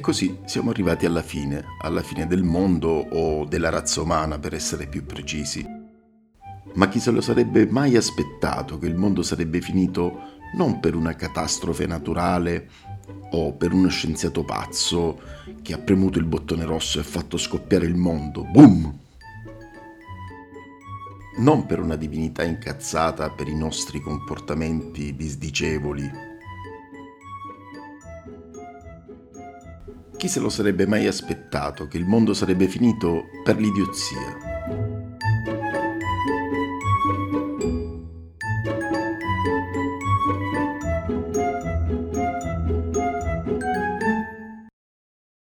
così siamo arrivati alla fine, alla fine del mondo o della razza umana per essere più precisi. Ma chi se lo sarebbe mai aspettato che il mondo sarebbe finito non per una catastrofe naturale o per uno scienziato pazzo che ha premuto il bottone rosso e ha fatto scoppiare il mondo. Boom! Non per una divinità incazzata per i nostri comportamenti disdicevoli. Chi se lo sarebbe mai aspettato che il mondo sarebbe finito per l'idiozia?